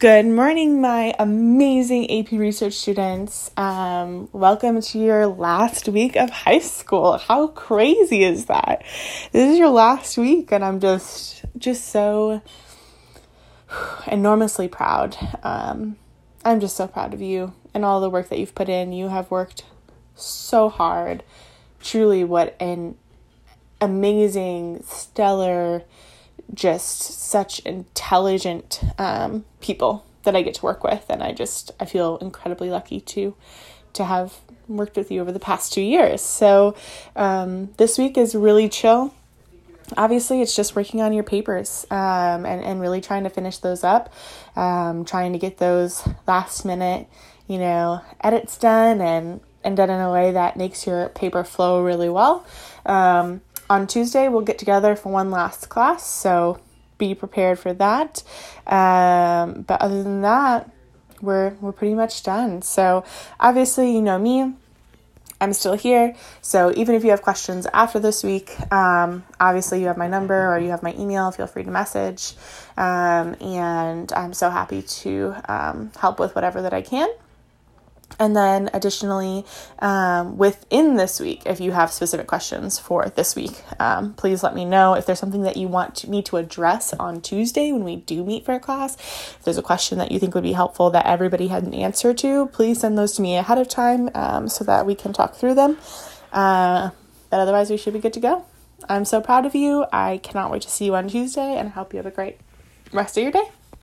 Good morning, my amazing AP Research students. Um, welcome to your last week of high school. How crazy is that? This is your last week, and I'm just just so enormously proud. Um, I'm just so proud of you and all the work that you've put in. You have worked so hard. Truly, what an amazing, stellar just such intelligent um, people that I get to work with, and I just I feel incredibly lucky to to have worked with you over the past two years. So um, this week is really chill. Obviously, it's just working on your papers um, and and really trying to finish those up, um, trying to get those last minute, you know, edits done and and done in a way that makes your paper flow really well. Um, on Tuesday, we'll get together for one last class, so be prepared for that. Um, but other than that, we're we're pretty much done. So obviously, you know me. I'm still here. So even if you have questions after this week, um, obviously you have my number or you have my email. Feel free to message. Um, and I'm so happy to um, help with whatever that I can. And then, additionally, um, within this week, if you have specific questions for this week, um, please let me know. If there's something that you want me to address on Tuesday when we do meet for a class, if there's a question that you think would be helpful that everybody had an answer to, please send those to me ahead of time um, so that we can talk through them. Uh, but otherwise, we should be good to go. I'm so proud of you. I cannot wait to see you on Tuesday, and I hope you have a great rest of your day.